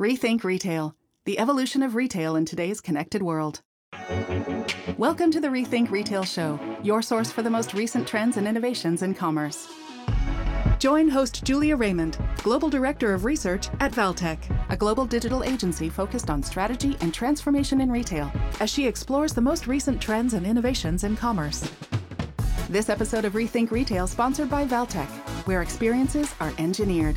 Rethink Retail, the evolution of retail in today's connected world. Welcome to the Rethink Retail Show, your source for the most recent trends and innovations in commerce. Join host Julia Raymond, Global Director of Research at Valtech, a global digital agency focused on strategy and transformation in retail, as she explores the most recent trends and innovations in commerce. This episode of Rethink Retail sponsored by Valtech, where experiences are engineered.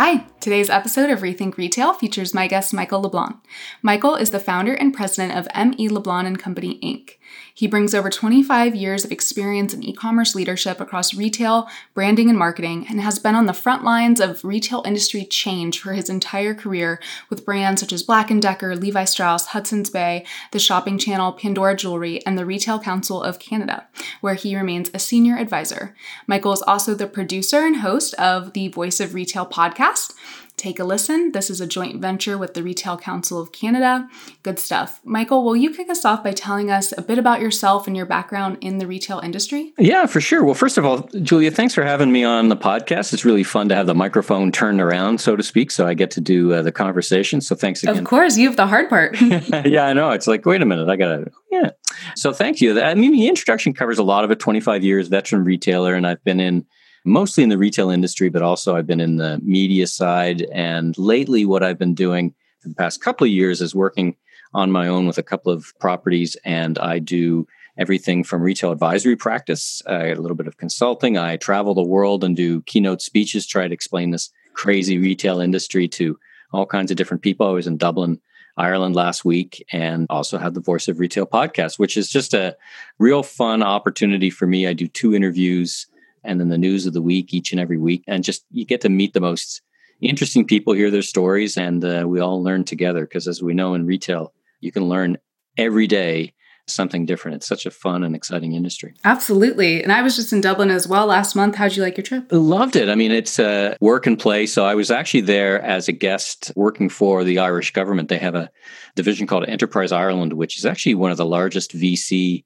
Hi, today's episode of Rethink Retail features my guest Michael LeBlanc. Michael is the founder and president of M.E. LeBlanc and Company Inc. He brings over 25 years of experience in e-commerce leadership across retail, branding, and marketing, and has been on the front lines of retail industry change for his entire career with brands such as Black & Decker, Levi Strauss, Hudson's Bay, the shopping channel Pandora Jewelry, and the Retail Council of Canada, where he remains a senior advisor. Michael is also the producer and host of the Voice of Retail podcast take a listen. This is a joint venture with the Retail Council of Canada. Good stuff. Michael, will you kick us off by telling us a bit about yourself and your background in the retail industry? Yeah, for sure. Well, first of all, Julia, thanks for having me on the podcast. It's really fun to have the microphone turned around, so to speak, so I get to do uh, the conversation. So thanks again. Of course, you have the hard part. yeah, I know. It's like, wait a minute, I got to, yeah. So thank you. I mean, the introduction covers a lot of it 25 years, veteran retailer, and I've been in mostly in the retail industry, but also I've been in the media side. And lately, what I've been doing for the past couple of years is working on my own with a couple of properties, and I do everything from retail advisory practice, uh, a little bit of consulting. I travel the world and do keynote speeches, try to explain this crazy retail industry to all kinds of different people. I was in Dublin. Ireland last week and also had the Voice of Retail podcast, which is just a real fun opportunity for me. I do two interviews and then the news of the week each and every week. And just you get to meet the most interesting people, hear their stories, and uh, we all learn together. Because as we know in retail, you can learn every day something different. It's such a fun and exciting industry. Absolutely. And I was just in Dublin as well last month. How'd you like your trip? Loved it. I mean, it's a work and play. So I was actually there as a guest working for the Irish government. They have a division called Enterprise Ireland, which is actually one of the largest VC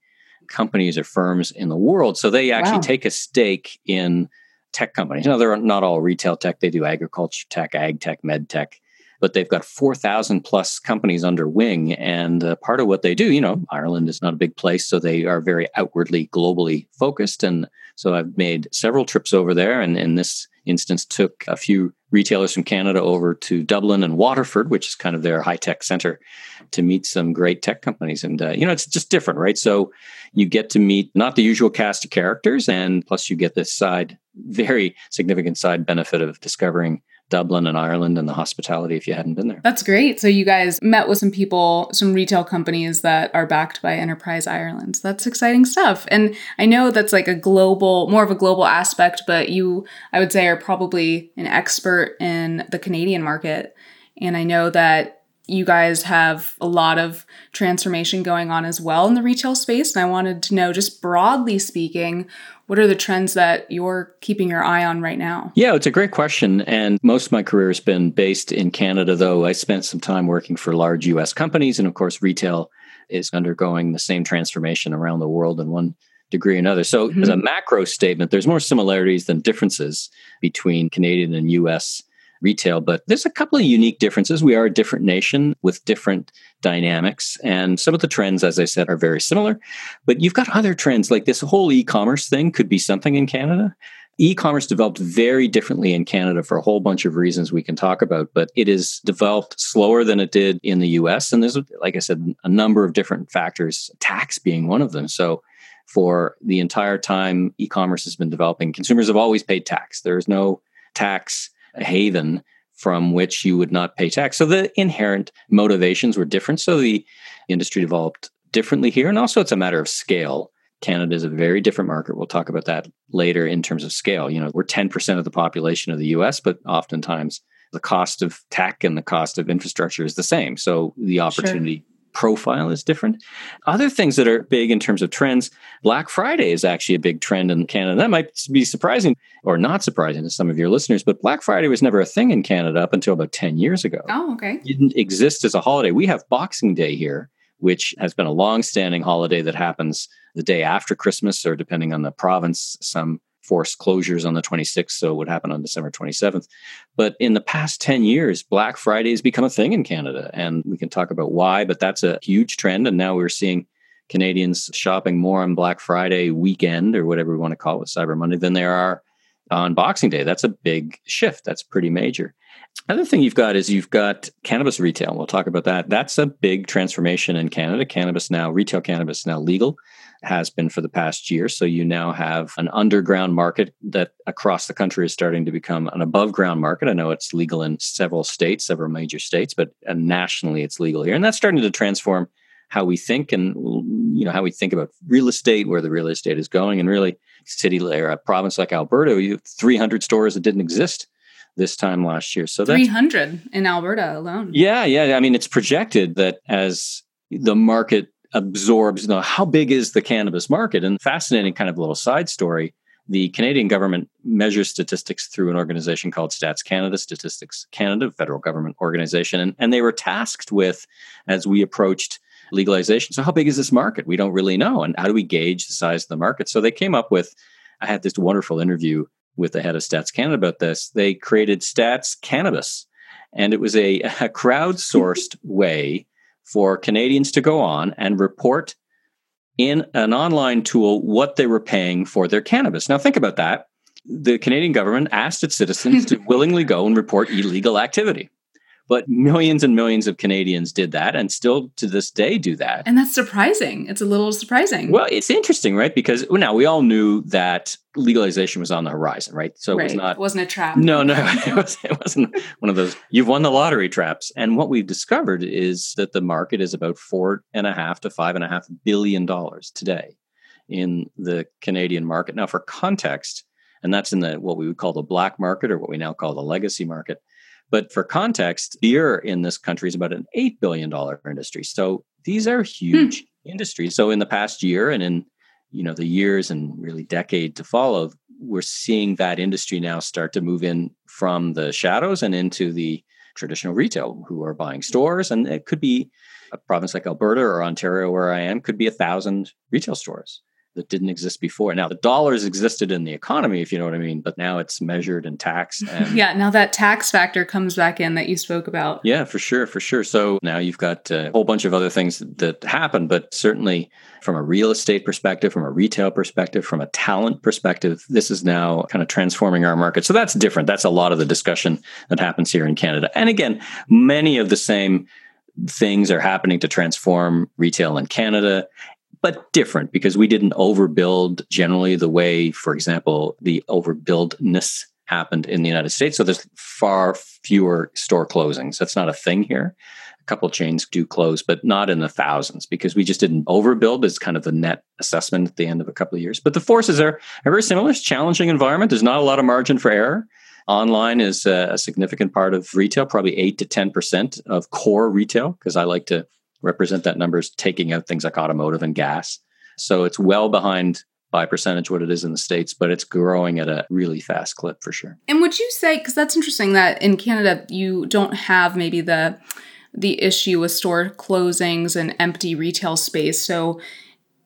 companies or firms in the world. So they actually wow. take a stake in tech companies. Now, they're not all retail tech, they do agriculture tech, ag tech, med tech, but they've got 4,000 plus companies under wing. And uh, part of what they do, you know, Ireland is not a big place, so they are very outwardly, globally focused. And so I've made several trips over there. And in this instance, took a few retailers from Canada over to Dublin and Waterford, which is kind of their high tech center, to meet some great tech companies. And, uh, you know, it's just different, right? So you get to meet not the usual cast of characters, and plus you get this side, very significant side benefit of discovering Dublin and Ireland and the hospitality if you hadn't been there. That's great. So you guys met with some people, some retail companies that are backed by Enterprise Ireland. That's exciting stuff. And I know that's like a global, more of a global aspect, but you, I would say, are probably an expert in the Canadian market. And I know that you guys have a lot of transformation going on as well in the retail space. And I wanted to know, just broadly speaking, what are the trends that you're keeping your eye on right now? Yeah, it's a great question. And most of my career has been based in Canada, though I spent some time working for large US companies. And of course, retail is undergoing the same transformation around the world in one degree or another. So, mm-hmm. as a macro statement, there's more similarities than differences between Canadian and US retail, but there's a couple of unique differences. We are a different nation with different dynamics, and some of the trends, as I said, are very similar. But you've got other trends, like this whole e commerce thing could be something in Canada. E commerce developed very differently in Canada for a whole bunch of reasons we can talk about, but it is developed slower than it did in the US. And there's, like I said, a number of different factors, tax being one of them. So, for the entire time e commerce has been developing, consumers have always paid tax. There is no tax haven from which you would not pay tax. So the inherent motivations were different. So the industry developed differently here. And also, it's a matter of scale. Canada is a very different market. We'll talk about that later in terms of scale. You know, we're 10% of the population of the US, but oftentimes the cost of tech and the cost of infrastructure is the same. So the opportunity profile is different. Other things that are big in terms of trends, Black Friday is actually a big trend in Canada. That might be surprising or not surprising to some of your listeners, but Black Friday was never a thing in Canada up until about 10 years ago. Oh, okay. It didn't exist as a holiday. We have Boxing Day here, which has been a long-standing holiday that happens the day after Christmas or depending on the province, some forced closures on the 26th, so it would happen on December 27th. But in the past 10 years, Black Friday has become a thing in Canada, and we can talk about why, but that's a huge trend. And now we're seeing Canadians shopping more on Black Friday weekend or whatever we want to call it, Cyber Monday, than there are on Boxing Day. That's a big shift. That's pretty major. Other thing you've got is you've got cannabis retail. We'll talk about that. That's a big transformation in Canada. Cannabis now, retail cannabis now legal, has been for the past year. So you now have an underground market that across the country is starting to become an above ground market. I know it's legal in several states, several major states, but uh, nationally it's legal here. And that's starting to transform how we think and you know how we think about real estate, where the real estate is going, and really city or a province like Alberta, you 300 stores that didn't exist this time last year. So 300 in Alberta alone. Yeah, yeah. I mean, it's projected that as the market absorbs, know, how big is the cannabis market? And fascinating kind of little side story. The Canadian government measures statistics through an organization called Stats Canada, Statistics Canada, federal government organization. And, and they were tasked with, as we approached legalization, so how big is this market? We don't really know. And how do we gauge the size of the market? So they came up with, I had this wonderful interview with the head of Stats Canada about this. They created Stats Cannabis, and it was a, a crowdsourced way for Canadians to go on and report in an online tool what they were paying for their cannabis. Now, think about that. The Canadian government asked its citizens to willingly go and report illegal activity. But millions and millions of Canadians did that and still to this day do that. And that's surprising. It's a little surprising. Well, it's interesting, right? Because well, now we all knew that legalization was on the horizon, right? So it was not it wasn't a trap. No, no, it, was, it wasn't one of those you've won the lottery traps. And what we've discovered is that the market is about four and a half to five and a half billion dollars today in the Canadian market. Now, for context, and that's in the what we would call the black market or what we now call the legacy market but for context, beer in this country is about an $8 billion industry. So these are huge hmm. industries. So in the past year and in you know the years and really decade to follow, we're seeing that industry now start to move in from the shadows and into the traditional retail who are buying stores. And it could be a province like Alberta or Ontario, where I am, could be a thousand retail stores that didn't exist before. Now the dollars existed in the economy, if you know what I mean, but now it's measured and taxed. And yeah, now that tax factor comes back in that you spoke about. Yeah, for sure, for sure. So now you've got a whole bunch of other things that happen, but certainly from a real estate perspective, from a retail perspective, from a talent perspective, this is now kind of transforming our market. So that's different. That's a lot of the discussion that happens here in Canada. And again, many of the same things are happening to transform retail in Canada but different because we didn't overbuild generally the way, for example, the overbuildness happened in the United States. So there's far fewer store closings. That's not a thing here. A couple chains do close, but not in the thousands because we just didn't overbuild as kind of the net assessment at the end of a couple of years. But the forces are, are very similar. It's challenging environment. There's not a lot of margin for error. Online is a, a significant part of retail, probably 8 to 10% of core retail, because I like to represent that number is taking out things like automotive and gas. So it's well behind by percentage what it is in the states, but it's growing at a really fast clip for sure. And would you say because that's interesting that in Canada you don't have maybe the the issue with store closings and empty retail space. So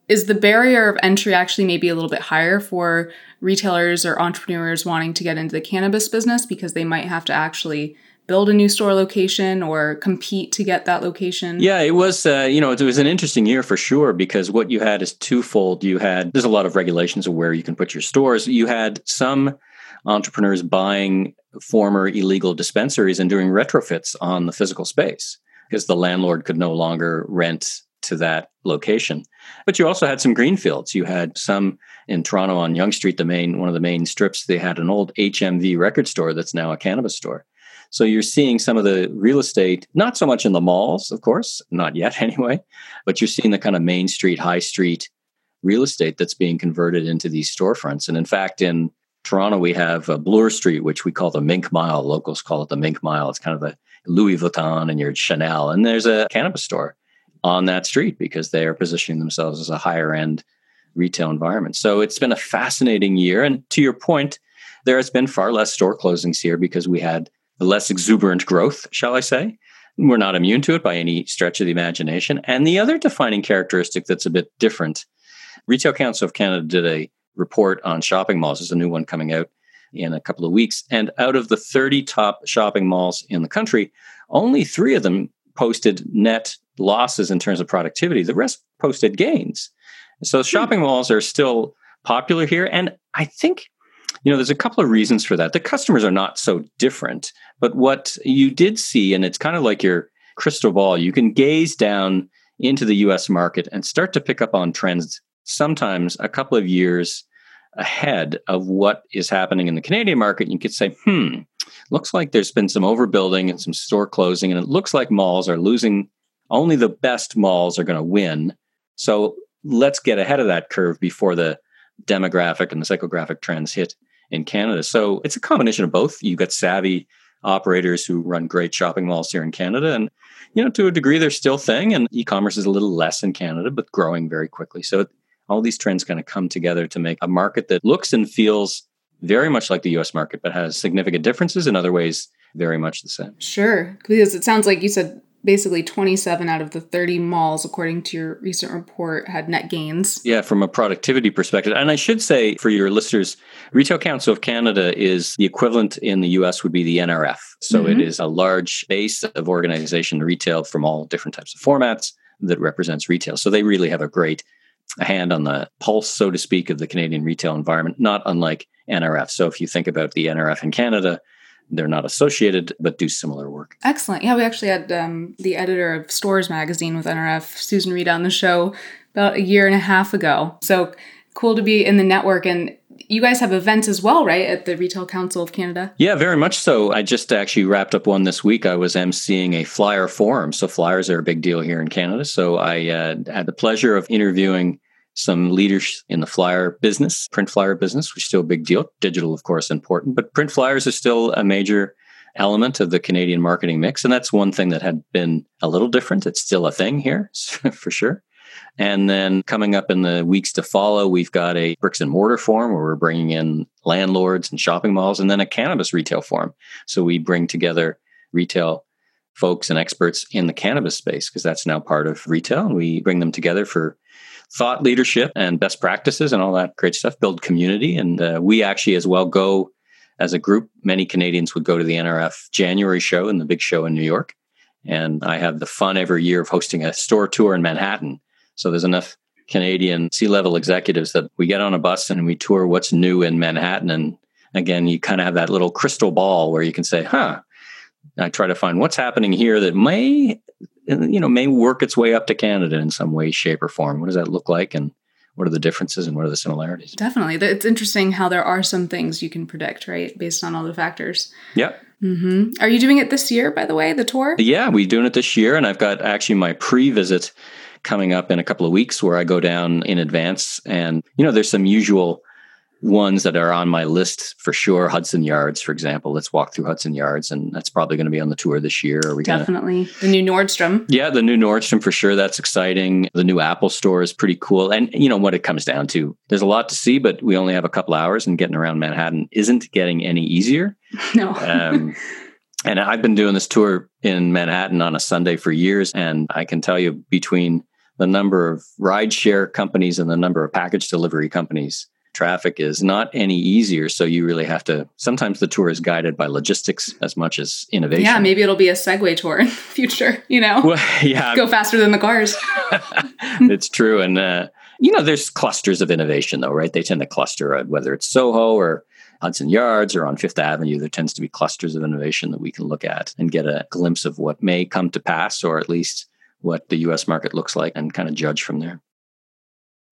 is the barrier of entry actually maybe a little bit higher for retailers or entrepreneurs wanting to get into the cannabis business because they might have to actually build a new store location or compete to get that location? Yeah, it was, uh, you know, it was an interesting year for sure because what you had is twofold. You had, there's a lot of regulations of where you can put your stores. You had some entrepreneurs buying former illegal dispensaries and doing retrofits on the physical space because the landlord could no longer rent to that location. But you also had some greenfields. You had some in Toronto on Yonge Street, the main one of the main strips. They had an old HMV record store that's now a cannabis store. So you're seeing some of the real estate, not so much in the malls, of course, not yet anyway, but you're seeing the kind of main street, high street real estate that's being converted into these storefronts. And in fact, in Toronto, we have a Bloor Street, which we call the Mink Mile. Locals call it the Mink Mile. It's kind of the Louis Vuitton and your Chanel. And there's a cannabis store on that street because they are positioning themselves as a higher end retail environment. So it's been a fascinating year. And to your point, there has been far less store closings here because we had less exuberant growth, shall I say. We're not immune to it by any stretch of the imagination. And the other defining characteristic that's a bit different Retail Council of Canada did a report on shopping malls. There's a new one coming out in a couple of weeks. And out of the 30 top shopping malls in the country, only three of them posted net losses in terms of productivity. The rest posted gains. So hmm. shopping malls are still popular here. And I think, you know, there's a couple of reasons for that. The customers are not so different. But what you did see, and it's kind of like your crystal ball, you can gaze down into the US market and start to pick up on trends sometimes a couple of years ahead of what is happening in the Canadian market. You could say, hmm, looks like there's been some overbuilding and some store closing, and it looks like malls are losing. Only the best malls are going to win. So let's get ahead of that curve before the demographic and the psychographic trends hit in Canada. So it's a combination of both. You've got savvy operators who run great shopping malls here in Canada. And, you know, to a degree, they're still thing. And e-commerce is a little less in Canada, but growing very quickly. So all these trends kind of come together to make a market that looks and feels very much like the US market, but has significant differences in other ways, very much the same. Sure. Because it sounds like you said basically 27 out of the 30 malls, according to your recent report, had net gains. Yeah, from a productivity perspective. And I should say for your listeners, Retail Council of Canada is the equivalent in the US would be the NRF. So mm-hmm. it is a large base of organization retail from all different types of formats that represents retail. So they really have a great hand on the pulse, so to speak, of the Canadian retail environment, not unlike NRF. So if you think about the NRF in Canada, they're not associated, but do similar work. Excellent. Yeah, we actually had um, the editor of Stores magazine with NRF, Susan Reda, on the show about a year and a half ago. So cool to be in the network. And you guys have events as well, right, at the Retail Council of Canada? Yeah, very much so. I just actually wrapped up one this week. I was emceeing a flyer forum. So, flyers are a big deal here in Canada. So, I uh, had the pleasure of interviewing some leaders in the flyer business, print flyer business, which is still a big deal. Digital, of course, important, but print flyers is still a major element of the Canadian marketing mix. And that's one thing that had been a little different. It's still a thing here for sure. And then coming up in the weeks to follow, we've got a bricks and mortar forum where we're bringing in landlords and shopping malls, and then a cannabis retail forum. So we bring together retail folks and experts in the cannabis space because that's now part of retail. And we bring them together for thought leadership and best practices and all that great stuff, build community. And uh, we actually, as well, go as a group. Many Canadians would go to the NRF January show and the big show in New York. And I have the fun every year of hosting a store tour in Manhattan. So there's enough Canadian C level executives that we get on a bus and we tour what's new in Manhattan. And again, you kind of have that little crystal ball where you can say, huh, I try to find what's happening here that may you know may work its way up to Canada in some way, shape, or form. What does that look like, and what are the differences and what are the similarities? Definitely, it's interesting how there are some things you can predict, right, based on all the factors. Yeah. Mm-hmm. Are you doing it this year, by the way, the tour? Yeah, we're doing it this year, and I've got actually my pre-visit coming up in a couple of weeks where I go down in advance, and you know, there's some usual ones that are on my list for sure. Hudson Yards, for example. Let's walk through Hudson Yards, and that's probably going to be on the tour this year. Are we definitely gonna... the new Nordstrom? Yeah, the new Nordstrom for sure. That's exciting. The new Apple store is pretty cool. And you know what it comes down to? There's a lot to see, but we only have a couple hours, and getting around Manhattan isn't getting any easier. No. um, and I've been doing this tour in Manhattan on a Sunday for years, and I can tell you between the number of rideshare companies and the number of package delivery companies traffic is not any easier. So you really have to. Sometimes the tour is guided by logistics as much as innovation. Yeah, maybe it'll be a Segway tour in the future. You know, well, yeah, go faster than the cars. it's true, and uh, you know, there's clusters of innovation though, right? They tend to cluster whether it's Soho or Hudson Yards or on Fifth Avenue. There tends to be clusters of innovation that we can look at and get a glimpse of what may come to pass, or at least what the U.S. market looks like, and kind of judge from there.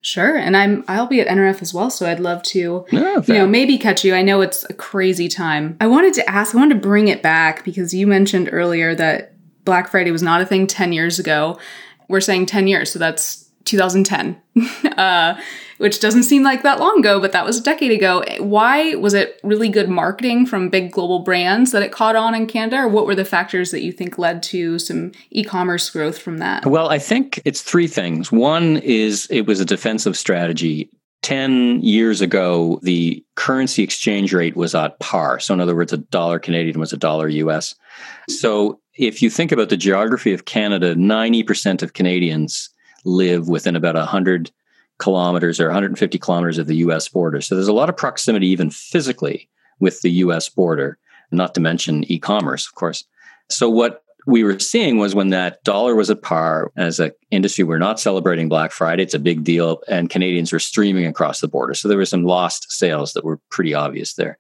Sure, and I'm I'll be at NRF as well, so I'd love to, you know, maybe catch you. I know it's a crazy time. I wanted to ask, I wanted to bring it back because you mentioned earlier that Black Friday was not a thing 10 years ago. We're saying 10 years, so that's 2010, uh, which doesn't seem like that long ago, but that was a decade ago. Why was it really good marketing from big global brands that it caught on in Canada, or what were the factors that you think led to some e commerce growth from that? Well, I think it's three things. One is it was a defensive strategy. 10 years ago, the currency exchange rate was at par. So, in other words, a dollar Canadian was a dollar US. So, if you think about the geography of Canada, 90% of Canadians live within about 100 kilometers or 150 kilometers of the US border. So there's a lot of proximity, even physically, with the US border, not to mention e commerce, of course. So what we were seeing was when that dollar was at par as an industry we're not celebrating black friday it's a big deal and canadians were streaming across the border so there were some lost sales that were pretty obvious there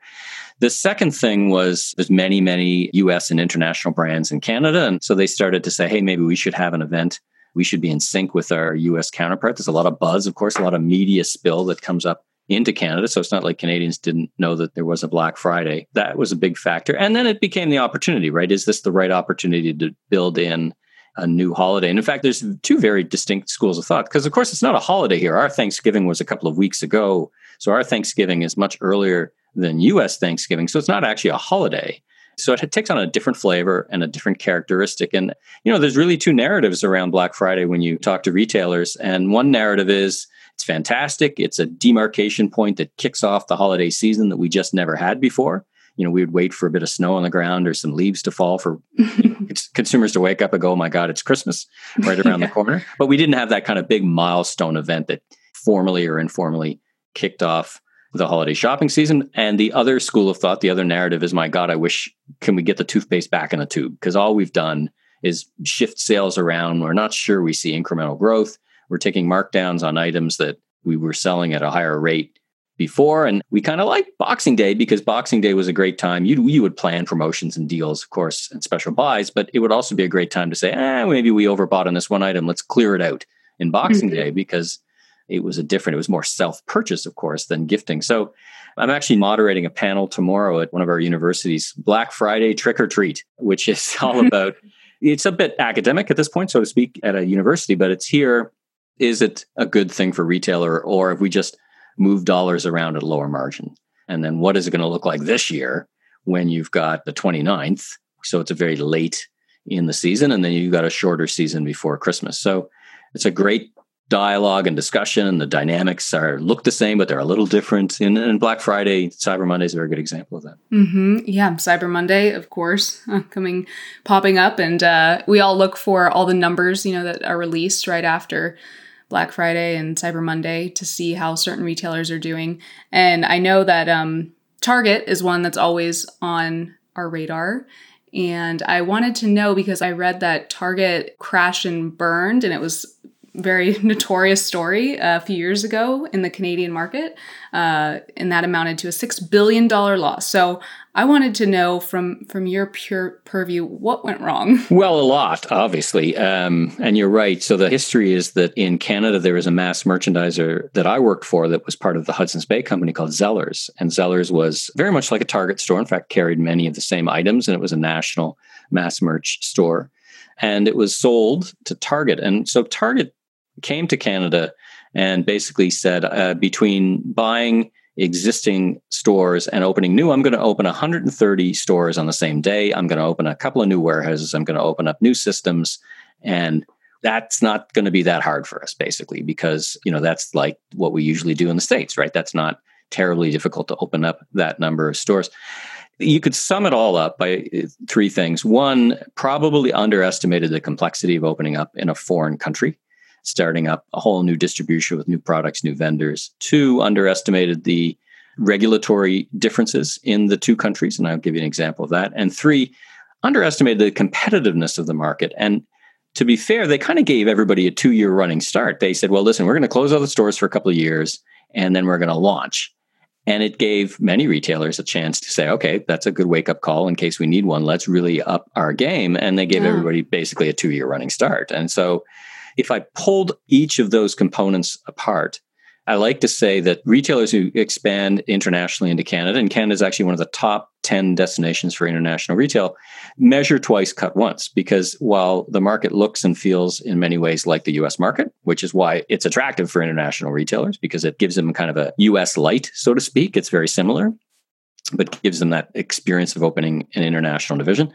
the second thing was there's many many us and international brands in canada and so they started to say hey maybe we should have an event we should be in sync with our us counterpart there's a lot of buzz of course a lot of media spill that comes up into Canada. So it's not like Canadians didn't know that there was a Black Friday. That was a big factor. And then it became the opportunity, right? Is this the right opportunity to build in a new holiday? And in fact, there's two very distinct schools of thought because, of course, it's not a holiday here. Our Thanksgiving was a couple of weeks ago. So our Thanksgiving is much earlier than US Thanksgiving. So it's not actually a holiday. So it takes on a different flavor and a different characteristic. And, you know, there's really two narratives around Black Friday when you talk to retailers. And one narrative is, it's fantastic. It's a demarcation point that kicks off the holiday season that we just never had before. You know, we would wait for a bit of snow on the ground or some leaves to fall for consumers to wake up and go, oh my God, it's Christmas right around yeah. the corner. But we didn't have that kind of big milestone event that formally or informally kicked off the holiday shopping season. And the other school of thought, the other narrative is, my God, I wish, can we get the toothpaste back in a tube? Because all we've done is shift sales around. We're not sure we see incremental growth. We're taking markdowns on items that we were selling at a higher rate before. And we kind of like Boxing Day because Boxing Day was a great time. You, you would plan promotions and deals, of course, and special buys, but it would also be a great time to say, eh, maybe we overbought on this one item. Let's clear it out in Boxing mm-hmm. Day because it was a different, it was more self purchase, of course, than gifting. So I'm actually moderating a panel tomorrow at one of our universities, Black Friday Trick or Treat, which is all about. It's a bit academic at this point, so to speak, at a university, but it's here is it a good thing for retailer or if we just move dollars around at a lower margin? And then what is it going to look like this year when you've got the 29th? So it's a very late in the season, and then you've got a shorter season before Christmas. So it's a great dialogue and discussion and the dynamics are look the same but they're a little different and, and black friday cyber monday is a very good example of that mm-hmm. yeah cyber monday of course coming popping up and uh, we all look for all the numbers you know that are released right after Black Friday and Cyber Monday to see how certain retailers are doing. And I know that um, Target is one that's always on our radar. And I wanted to know because I read that Target crashed and burned, and it was very notorious story a few years ago in the Canadian market, uh, and that amounted to a six billion dollar loss. So I wanted to know from from your pure purview what went wrong. Well, a lot, obviously, um, and you're right. So the history is that in Canada there was a mass merchandiser that I worked for that was part of the Hudson's Bay company called Zellers, and Zellers was very much like a Target store. In fact, carried many of the same items, and it was a national mass merch store. And it was sold to Target, and so Target came to Canada and basically said uh, between buying existing stores and opening new. I'm going to open 130 stores on the same day. I'm going to open a couple of new warehouses. I'm going to open up new systems. And that's not going to be that hard for us, basically, because, you know, that's like what we usually do in the States, right? That's not terribly difficult to open up that number of stores. You could sum it all up by uh, three things. One, probably underestimated the complexity of opening up in a foreign country starting up a whole new distribution with new products, new vendors. Two, underestimated the regulatory differences in the two countries, and I'll give you an example of that. And three, underestimated the competitiveness of the market. And to be fair, they kind of gave everybody a two year running start. They said, well, listen, we're going to close all the stores for a couple of years and then we're going to launch. And it gave many retailers a chance to say, okay, that's a good wake up call in case we need one. Let's really up our game. And they gave yeah. everybody basically a two year running start. And so if I pulled each of those components apart, I like to say that retailers who expand internationally into Canada, and Canada is actually one of the top 10 destinations for international retail, measure twice, cut once. Because while the market looks and feels in many ways like the US market, which is why it's attractive for international retailers because it gives them kind of a US light, so to speak, it's very similar but gives them that experience of opening an international division.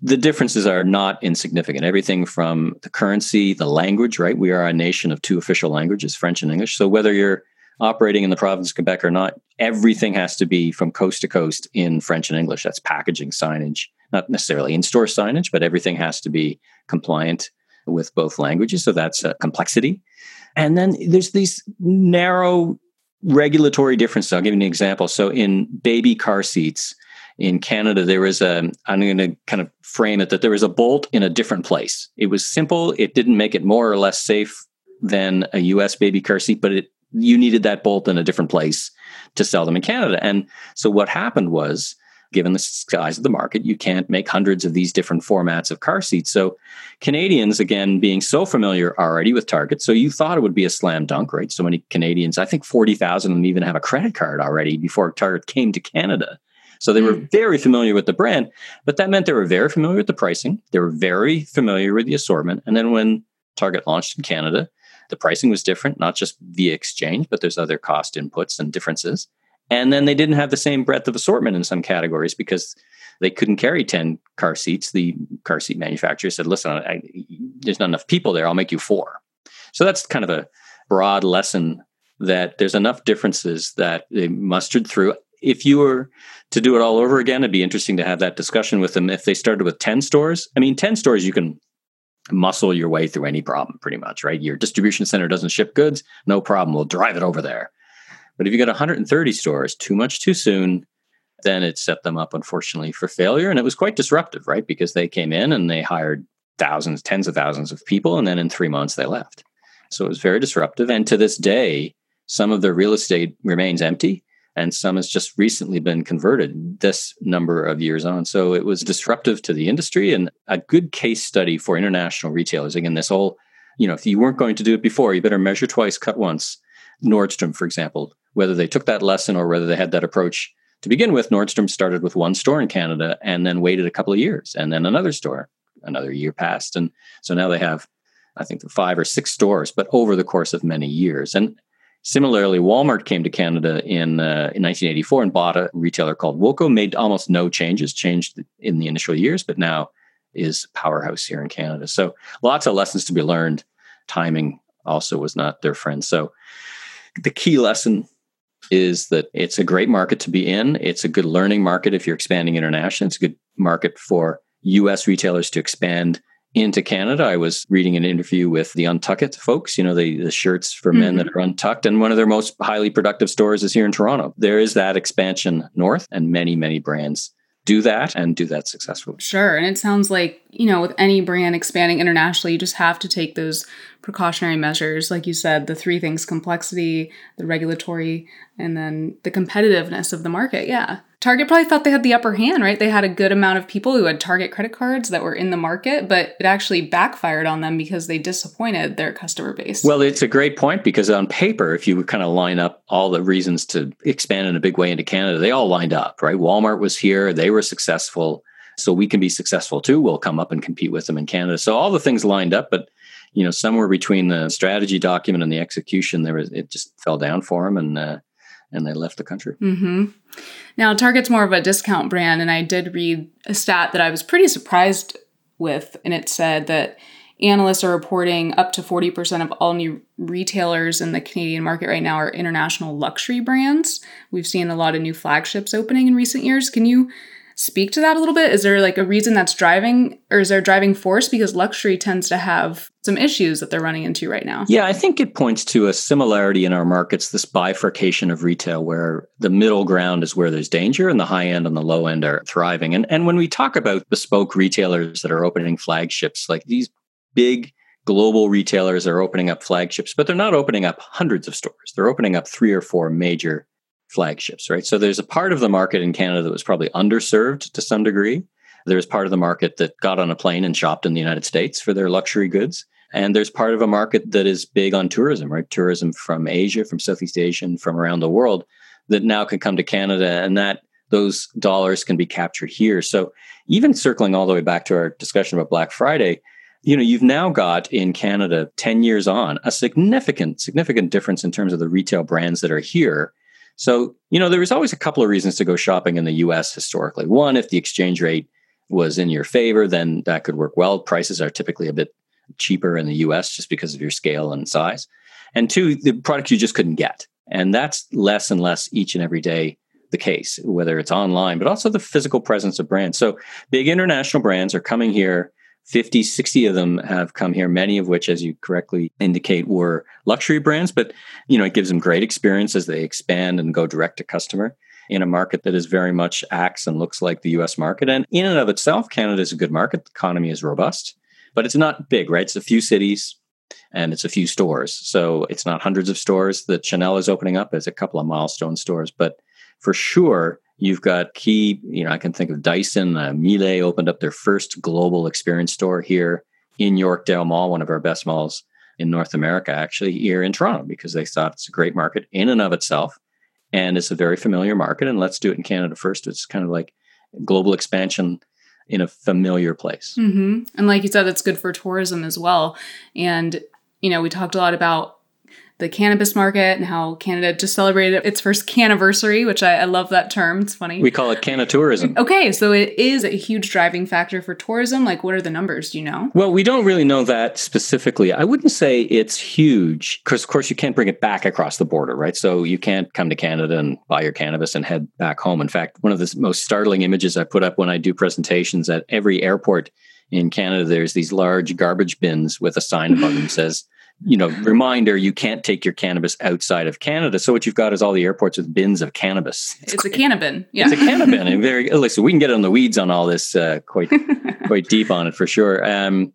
The differences are not insignificant. Everything from the currency, the language, right? We are a nation of two official languages, French and English. So whether you're operating in the province of Quebec or not, everything has to be from coast to coast in French and English. That's packaging, signage, not necessarily in store signage, but everything has to be compliant with both languages. So that's a complexity. And then there's these narrow regulatory differences. I'll give you an example. So in baby car seats in Canada, there was a, I'm going to kind of frame it that there was a bolt in a different place. It was simple. It didn't make it more or less safe than a US baby car seat, but it, you needed that bolt in a different place to sell them in Canada. And so what happened was given the size of the market, you can't make hundreds of these different formats of car seats. So, Canadians, again, being so familiar already with Target, so you thought it would be a slam dunk, right? So many Canadians, I think 40,000 of them even have a credit card already before Target came to Canada. So they were mm. very familiar with the brand, but that meant they were very familiar with the pricing. They were very familiar with the assortment. And then when Target launched in Canada, the pricing was different, not just via exchange, but there's other cost inputs and differences. And then they didn't have the same breadth of assortment in some categories because they couldn't carry 10 car seats. The car seat manufacturer said, listen, I, there's not enough people there. I'll make you four. So that's kind of a broad lesson that there's enough differences that they mustered through. If you were to do it all over again, it'd be interesting to have that discussion with them. If they started with 10 stores, I mean, 10 stores, you can muscle your way through any problem pretty much, right? Your distribution center doesn't ship goods, no problem. We'll drive it over there. But if you got 130 stores too much too soon, then it set them up, unfortunately, for failure. And it was quite disruptive, right? Because they came in and they hired thousands, tens of thousands of people. And then in three months, they left. So it was very disruptive. And to this day, some of the real estate remains empty and some has just recently been converted this number of years on. So it was disruptive to the industry and a good case study for international retailers. Again, this whole, you know, if you weren't going to do it before, you better measure twice, cut once. Nordstrom, for example, whether they took that lesson or whether they had that approach to begin with, Nordstrom started with one store in Canada and then waited a couple of years and then another store. Another year passed. And so now they have, I think, five or six stores, but over the course of many years. And similarly, Walmart came to Canada in, uh, in 1984 and bought a retailer called Woolco, made almost no changes, changed in the initial years, but now is powerhouse here in Canada. So lots of lessons to be learned. Timing also was not their friend. So the key lesson is that it's a great market to be in. It's a good learning market if you're expanding internationally. It's a good market for US retailers to expand into Canada. I was reading an interview with the Untuckit folks, you know, the, the shirts for men mm-hmm. that are untucked. And one of their most highly productive stores is here in Toronto. There is that expansion north, and many, many brands do that and do that successfully. Sure. And it sounds like, you know, with any brand expanding internationally, you just have to take those precautionary measures. Like you said, the three things complexity, the regulatory, and then the competitiveness of the market. Yeah. Target probably thought they had the upper hand, right? They had a good amount of people who had Target credit cards that were in the market, but it actually backfired on them because they disappointed their customer base. Well, it's a great point because on paper, if you kind of line up all the reasons to expand in a big way into Canada, they all lined up, right? Walmart was here, they were successful. So we can be successful too. We'll come up and compete with them in Canada. So all the things lined up, but you know, somewhere between the strategy document and the execution, there was it just fell down for them, and uh, and they left the country. Mm-hmm. Now, Target's more of a discount brand, and I did read a stat that I was pretty surprised with, and it said that analysts are reporting up to 40% of all new retailers in the Canadian market right now are international luxury brands. We've seen a lot of new flagships opening in recent years. Can you speak to that a little bit? Is there like a reason that's driving, or is there a driving force? Because luxury tends to have some issues that they're running into right now. Yeah, I think it points to a similarity in our markets, this bifurcation of retail where the middle ground is where there's danger and the high end and the low end are thriving. And, and when we talk about bespoke retailers that are opening flagships, like these big global retailers are opening up flagships, but they're not opening up hundreds of stores. They're opening up three or four major flagships, right? So there's a part of the market in Canada that was probably underserved to some degree. There's part of the market that got on a plane and shopped in the United States for their luxury goods. And there's part of a market that is big on tourism, right? Tourism from Asia, from Southeast Asia, and from around the world that now can come to Canada and that those dollars can be captured here. So even circling all the way back to our discussion about Black Friday, you know, you've now got in Canada 10 years on a significant, significant difference in terms of the retail brands that are here so, you know, there was always a couple of reasons to go shopping in the US historically. One, if the exchange rate was in your favor, then that could work well. Prices are typically a bit cheaper in the US just because of your scale and size. And two, the product you just couldn't get. And that's less and less each and every day the case, whether it's online, but also the physical presence of brands. So big international brands are coming here 50, 60 of them have come here, many of which, as you correctly indicate, were luxury brands. But, you know, it gives them great experience as they expand and go direct to customer in a market that is very much acts and looks like the US market. And in and of itself, Canada is a good market. The economy is robust, but it's not big, right? It's a few cities and it's a few stores. So it's not hundreds of stores that Chanel is opening up. as a couple of milestone stores. But for sure, You've got key, you know, I can think of Dyson, uh, Miele opened up their first global experience store here in Yorkdale Mall, one of our best malls in North America, actually, here in Toronto, because they thought it's a great market in and of itself. And it's a very familiar market. And let's do it in Canada first. It's kind of like global expansion in a familiar place. Mm-hmm. And like you said, it's good for tourism as well. And, you know, we talked a lot about the cannabis market and how Canada just celebrated its first canniversary, which I, I love that term. It's funny. We call it tourism. okay, so it is a huge driving factor for tourism. Like, what are the numbers? Do you know? Well, we don't really know that specifically. I wouldn't say it's huge because, of course, you can't bring it back across the border, right? So you can't come to Canada and buy your cannabis and head back home. In fact, one of the most startling images I put up when I do presentations at every airport in Canada, there's these large garbage bins with a sign above them says, you know, reminder you can't take your cannabis outside of Canada. So what you've got is all the airports with bins of cannabis. It's, it's a cannabin. Yeah. It's a cannabin. and very listen, we can get on the weeds on all this uh, quite quite deep on it for sure. Um,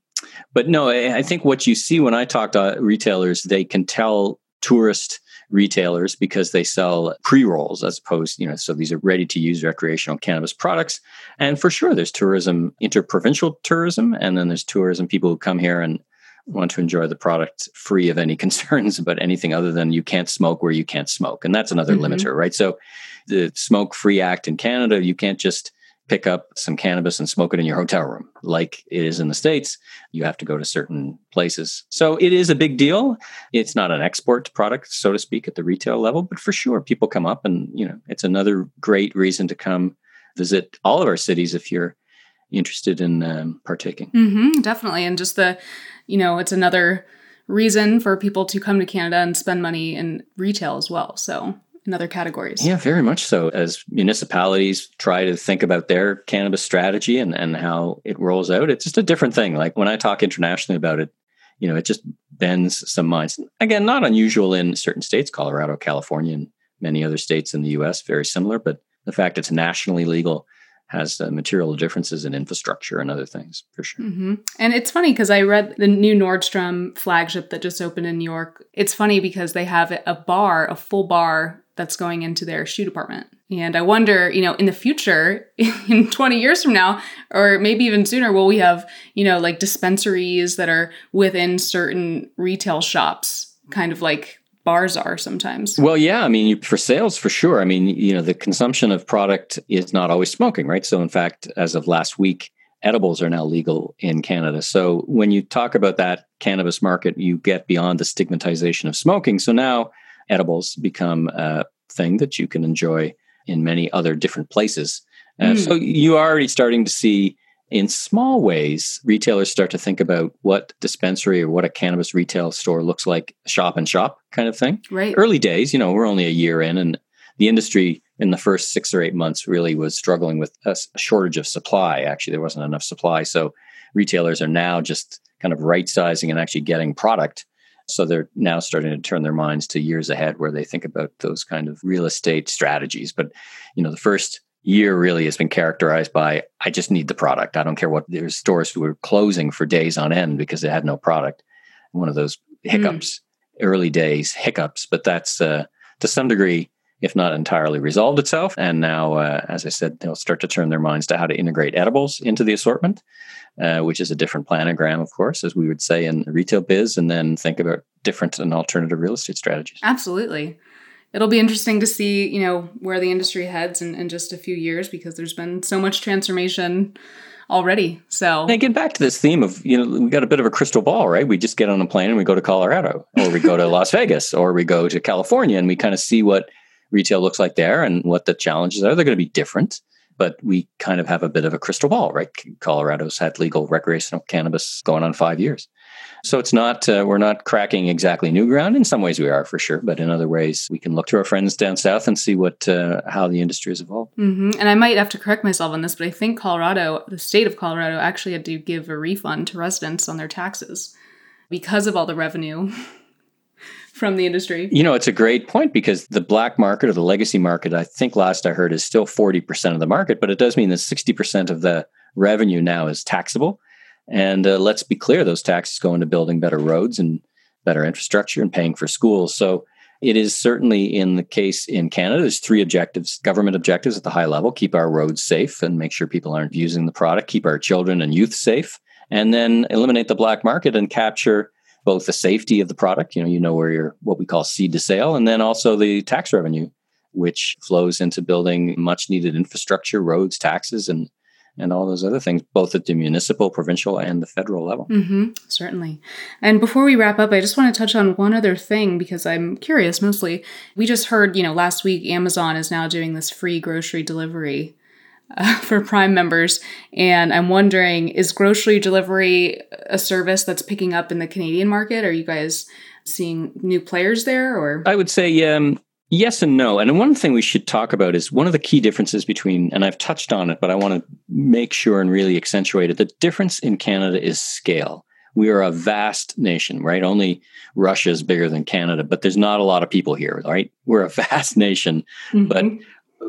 but no, I, I think what you see when I talk to retailers, they can tell tourist retailers because they sell pre-rolls as opposed, you know, so these are ready to use recreational cannabis products. And for sure, there's tourism, interprovincial tourism, and then there's tourism people who come here and want to enjoy the product free of any concerns about anything other than you can't smoke where you can't smoke. And that's another mm-hmm. limiter, right? So the Smoke Free Act in Canada, you can't just pick up some cannabis and smoke it in your hotel room like it is in the States. You have to go to certain places. So it is a big deal. It's not an export product, so to speak, at the retail level, but for sure people come up and, you know, it's another great reason to come visit all of our cities if you're interested in um, partaking. Mm-hmm, definitely. And just the you know, it's another reason for people to come to Canada and spend money in retail as well. So, in other categories. Yeah, very much so. As municipalities try to think about their cannabis strategy and, and how it rolls out, it's just a different thing. Like when I talk internationally about it, you know, it just bends some minds. Again, not unusual in certain states, Colorado, California, and many other states in the US, very similar. But the fact it's nationally legal has uh, material differences in infrastructure and other things for sure. Mm-hmm. And it's funny because I read the new Nordstrom flagship that just opened in New York. It's funny because they have a bar, a full bar that's going into their shoe department. And I wonder, you know, in the future, in 20 years from now, or maybe even sooner, will we have, you know, like dispensaries that are within certain retail shops, kind of like bars are sometimes. Well, yeah, I mean, for sales for sure. I mean, you know, the consumption of product is not always smoking, right? So, in fact, as of last week, edibles are now legal in Canada. So, when you talk about that cannabis market, you get beyond the stigmatization of smoking. So now edibles become a thing that you can enjoy in many other different places. Uh, mm. So you are already starting to see in small ways, retailers start to think about what dispensary or what a cannabis retail store looks like, shop and shop kind of thing. Right. Early days, you know, we're only a year in, and the industry in the first six or eight months really was struggling with a shortage of supply. Actually, there wasn't enough supply. So retailers are now just kind of right sizing and actually getting product. So they're now starting to turn their minds to years ahead where they think about those kind of real estate strategies. But, you know, the first year really has been characterized by I just need the product. I don't care what there's stores who were closing for days on end because they had no product. One of those hiccups, mm. early days hiccups, but that's uh, to some degree, if not entirely, resolved itself. And now, uh, as I said, they'll start to turn their minds to how to integrate edibles into the assortment, uh, which is a different planogram, of course, as we would say in retail biz, and then think about different and alternative real estate strategies. Absolutely it'll be interesting to see, you know, where the industry heads in, in just a few years because there's been so much transformation already. So and get back to this theme of, you know, we got a bit of a crystal ball, right? We just get on a plane and we go to Colorado or we go to Las Vegas or we go to California and we kind of see what retail looks like there and what the challenges are. They're going to be different. but we kind of have a bit of a crystal ball, right? Colorado's had legal recreational cannabis going on five years. So it's not, uh, we're not cracking exactly new ground. In some ways we are for sure, but in other ways we can look to our friends down south and see what, uh, how the industry has evolved. Mm-hmm. And I might have to correct myself on this, but I think Colorado, the state of Colorado, actually had to give a refund to residents on their taxes because of all the revenue from the industry. You know, it's a great point because the black market or the legacy market, I think last I heard, is still 40% of the market, but it does mean that 60% of the revenue now is taxable. And uh, let's be clear, those taxes go into building better roads and better infrastructure and paying for schools. So it is certainly in the case in Canada, there's three objectives government objectives at the high level keep our roads safe and make sure people aren't using the product, keep our children and youth safe, and then eliminate the black market and capture both the safety of the product, you know, you know where you're what we call seed to sale, and then also the tax revenue, which flows into building much needed infrastructure, roads, taxes, and and all those other things, both at the municipal, provincial, and the federal level. Mm-hmm, certainly. And before we wrap up, I just want to touch on one other thing because I'm curious mostly. We just heard, you know, last week Amazon is now doing this free grocery delivery uh, for Prime members. And I'm wondering, is grocery delivery a service that's picking up in the Canadian market? Are you guys seeing new players there or I would say um, yes and no. And one thing we should talk about is one of the key differences between and I've touched on it, but I want to make sure and really accentuate it. The difference in Canada is scale. We are a vast nation, right? Only Russia is bigger than Canada, but there's not a lot of people here, right? We're a vast nation, mm-hmm. but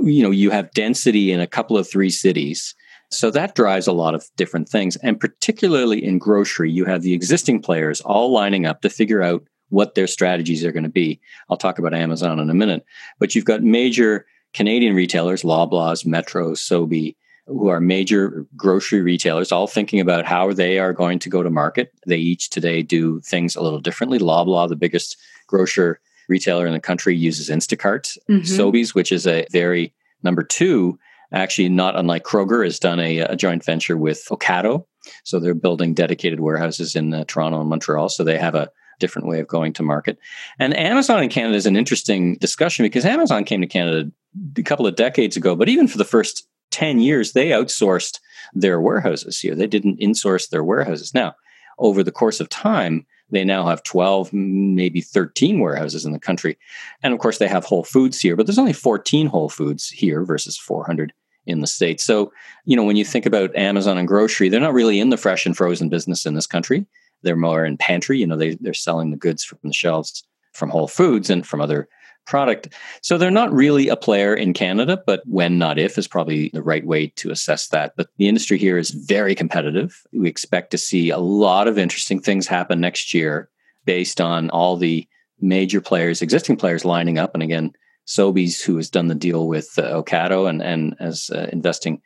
you know you have density in a couple of three cities so that drives a lot of different things and particularly in grocery you have the existing players all lining up to figure out what their strategies are going to be i'll talk about amazon in a minute but you've got major canadian retailers loblaws metro sobeys who are major grocery retailers all thinking about how they are going to go to market they each today do things a little differently loblaw the biggest grocer retailer in the country uses Instacart. Mm-hmm. Sobeys, which is a very number two, actually not unlike Kroger, has done a, a joint venture with Ocado. So they're building dedicated warehouses in uh, Toronto and Montreal. So they have a different way of going to market. And Amazon in Canada is an interesting discussion because Amazon came to Canada a couple of decades ago, but even for the first 10 years, they outsourced their warehouses here. They didn't insource their warehouses. Now, over the course of time, they now have 12, maybe 13 warehouses in the country. And of course, they have Whole Foods here, but there's only 14 Whole Foods here versus 400 in the States. So, you know, when you think about Amazon and grocery, they're not really in the fresh and frozen business in this country. They're more in pantry. You know, they, they're selling the goods from the shelves from Whole Foods and from other product. So they're not really a player in Canada, but when not if is probably the right way to assess that. But the industry here is very competitive. We expect to see a lot of interesting things happen next year based on all the major players, existing players lining up. And again, Sobeys, who has done the deal with uh, and, and as uh, investing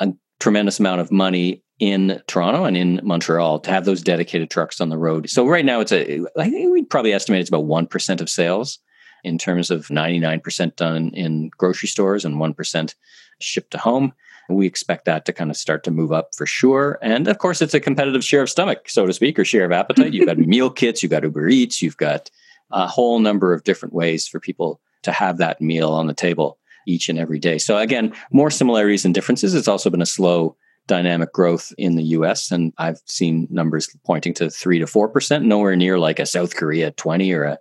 a tremendous amount of money in Toronto and in Montreal to have those dedicated trucks on the road. So right now it's a I think we probably estimate it's about 1% of sales in terms of 99% done in grocery stores and 1% shipped to home. We expect that to kind of start to move up for sure. And of course, it's a competitive share of stomach, so to speak, or share of appetite. You've got meal kits, you've got Uber Eats, you've got a whole number of different ways for people to have that meal on the table each and every day. So, again, more similarities and differences. It's also been a slow dynamic growth in the US. And I've seen numbers pointing to three to 4%, nowhere near like a South Korea at 20 or a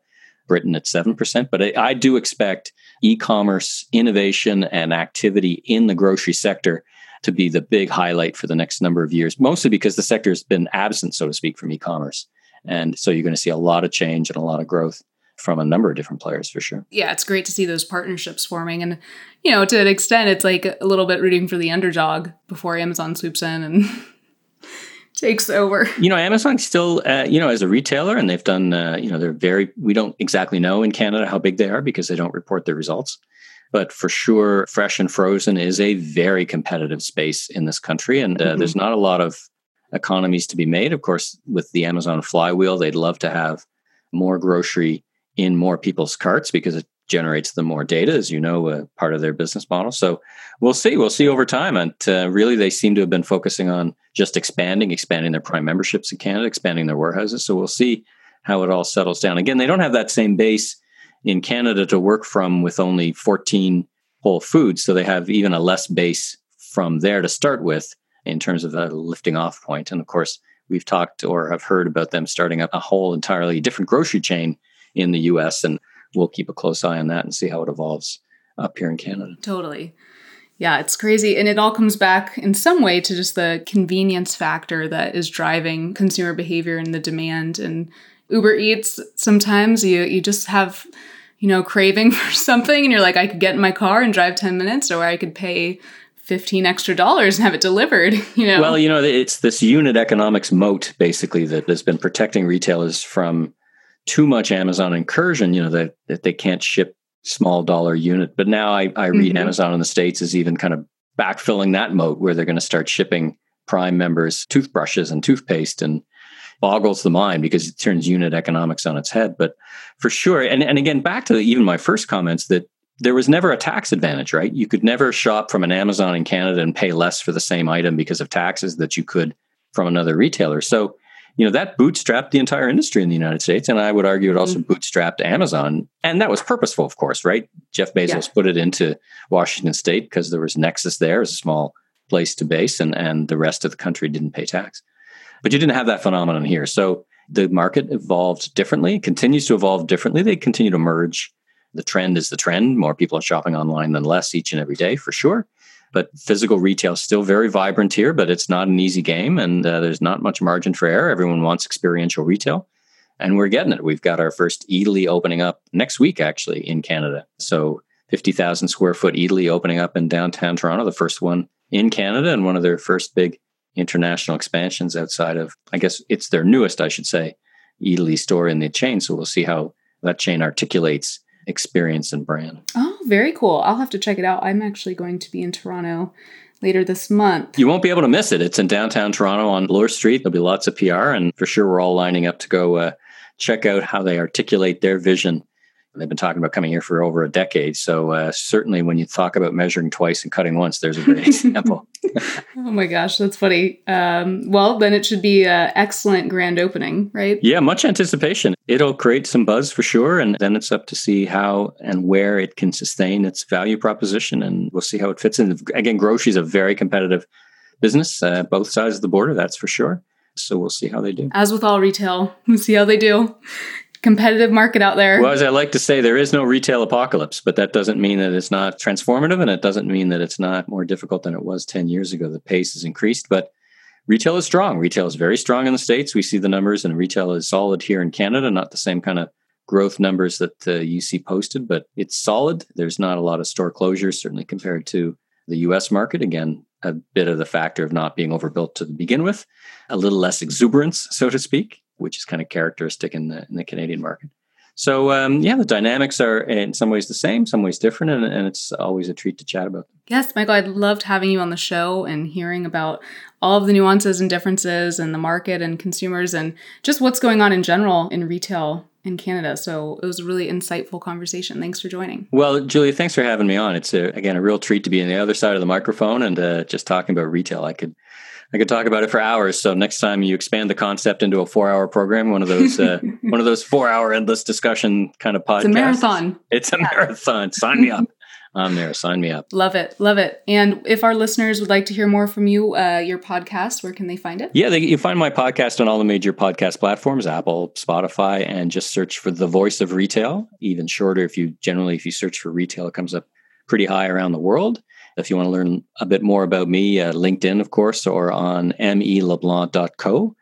Britain at 7%. But I, I do expect e commerce innovation and activity in the grocery sector to be the big highlight for the next number of years, mostly because the sector has been absent, so to speak, from e commerce. And so you're going to see a lot of change and a lot of growth from a number of different players for sure. Yeah, it's great to see those partnerships forming. And, you know, to an extent, it's like a little bit rooting for the underdog before Amazon swoops in and takes over. You know, Amazon still, uh, you know, as a retailer, and they've done, uh, you know, they're very, we don't exactly know in Canada how big they are because they don't report their results. But for sure, fresh and frozen is a very competitive space in this country. And uh, mm-hmm. there's not a lot of economies to be made. Of course, with the Amazon flywheel, they'd love to have more grocery in more people's carts because it generates them more data, as you know, a part of their business model. So we'll see. We'll see over time. And uh, really, they seem to have been focusing on just expanding, expanding their prime memberships in Canada, expanding their warehouses. So we'll see how it all settles down. Again, they don't have that same base in Canada to work from with only 14 Whole Foods. So they have even a less base from there to start with in terms of a lifting off point. And of course, we've talked or have heard about them starting up a whole entirely different grocery chain in the US. And we'll keep a close eye on that and see how it evolves up here in Canada. Totally. Yeah, it's crazy. And it all comes back in some way to just the convenience factor that is driving consumer behavior and the demand. And Uber Eats, sometimes you, you just have, you know, craving for something and you're like, I could get in my car and drive 10 minutes, or I could pay 15 extra dollars and have it delivered, you know? Well, you know, it's this unit economics moat basically that has been protecting retailers from too much Amazon incursion, you know, that, that they can't ship small dollar unit. But now I, I read mm-hmm. Amazon in the States is even kind of backfilling that moat where they're going to start shipping Prime members toothbrushes and toothpaste and boggles the mind because it turns unit economics on its head. But for sure, and, and again, back to even my first comments that there was never a tax advantage, right? You could never shop from an Amazon in Canada and pay less for the same item because of taxes that you could from another retailer. So you know that bootstrapped the entire industry in the United States, and I would argue it also mm-hmm. bootstrapped Amazon, and that was purposeful, of course, right? Jeff Bezos yeah. put it into Washington State because there was nexus there, as a small place to base, and and the rest of the country didn't pay tax, but you didn't have that phenomenon here. So the market evolved differently, continues to evolve differently. They continue to merge. The trend is the trend. More people are shopping online than less each and every day, for sure. But physical retail is still very vibrant here, but it's not an easy game and uh, there's not much margin for error. Everyone wants experiential retail and we're getting it. We've got our first Eataly opening up next week, actually, in Canada. So 50,000 square foot Eataly opening up in downtown Toronto, the first one in Canada and one of their first big international expansions outside of, I guess it's their newest, I should say, Eataly store in the chain. So we'll see how that chain articulates experience and brand. Oh, very cool. I'll have to check it out. I'm actually going to be in Toronto later this month. You won't be able to miss it. It's in downtown Toronto on Bloor Street. There'll be lots of PR, and for sure, we're all lining up to go uh, check out how they articulate their vision They've been talking about coming here for over a decade. So uh, certainly, when you talk about measuring twice and cutting once, there's a great example. oh my gosh, that's funny. Um, well, then it should be an excellent grand opening, right? Yeah, much anticipation. It'll create some buzz for sure, and then it's up to see how and where it can sustain its value proposition, and we'll see how it fits in. Again, grocery is a very competitive business, uh, both sides of the border, that's for sure. So we'll see how they do. As with all retail, we'll see how they do competitive market out there. Well, as I like to say, there is no retail apocalypse, but that doesn't mean that it's not transformative and it doesn't mean that it's not more difficult than it was 10 years ago. The pace has increased, but retail is strong. Retail is very strong in the States. We see the numbers, and retail is solid here in Canada, not the same kind of growth numbers that uh, you see posted, but it's solid. There's not a lot of store closures, certainly compared to the US market. Again, a bit of the factor of not being overbuilt to begin with, a little less exuberance, so to speak which is kind of characteristic in the in the Canadian market. So um, yeah, the dynamics are in some ways the same, some ways different, and, and it's always a treat to chat about. Them. Yes, Michael, I loved having you on the show and hearing about all of the nuances and differences in the market and consumers and just what's going on in general in retail in Canada. So it was a really insightful conversation. Thanks for joining. Well, Julia, thanks for having me on. It's a, again a real treat to be on the other side of the microphone and uh, just talking about retail. I could I could talk about it for hours. So next time you expand the concept into a four-hour program, one of those uh, one of those four-hour endless discussion kind of podcasts. It's a marathon. It's a marathon. Sign me up. I'm there. Sign me up. Love it. Love it. And if our listeners would like to hear more from you, uh, your podcast, where can they find it? Yeah, they, you find my podcast on all the major podcast platforms, Apple, Spotify, and just search for the voice of retail. Even shorter, if you generally, if you search for retail, it comes up pretty high around the world. If you want to learn a bit more about me, uh, LinkedIn, of course, or on meleblanc.co. Co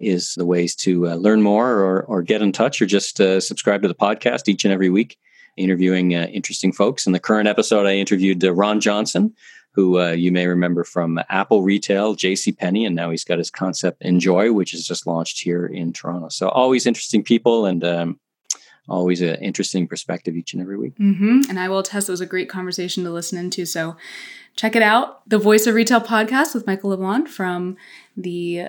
is the ways to uh, learn more or, or get in touch or just uh, subscribe to the podcast each and every week, interviewing uh, interesting folks. In the current episode, I interviewed uh, Ron Johnson, who uh, you may remember from Apple Retail, J.C. Penney, and now he's got his concept Enjoy, which is just launched here in Toronto. So always interesting people, and um, always an interesting perspective each and every week. Mm-hmm. And I will attest it was a great conversation to listen into. So check it out. The Voice of Retail podcast with Michael LeBlanc from the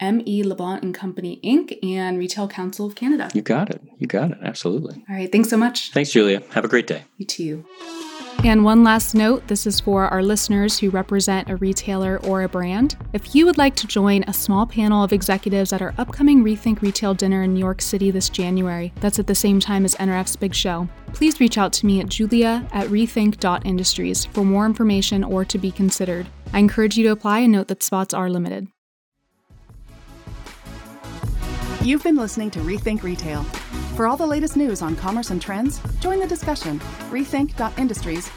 M.E. LeBlanc and Company Inc. and Retail Council of Canada. You got it. You got it. Absolutely. All right. Thanks so much. Thanks, Julia. Have a great day. You too. And one last note this is for our listeners who represent a retailer or a brand. If you would like to join a small panel of executives at our upcoming Rethink Retail dinner in New York City this January, that's at the same time as NRF's big show, please reach out to me at julia at rethink.industries for more information or to be considered. I encourage you to apply and note that spots are limited. You've been listening to Rethink Retail. For all the latest news on commerce and trends, join the discussion. Rethink.industries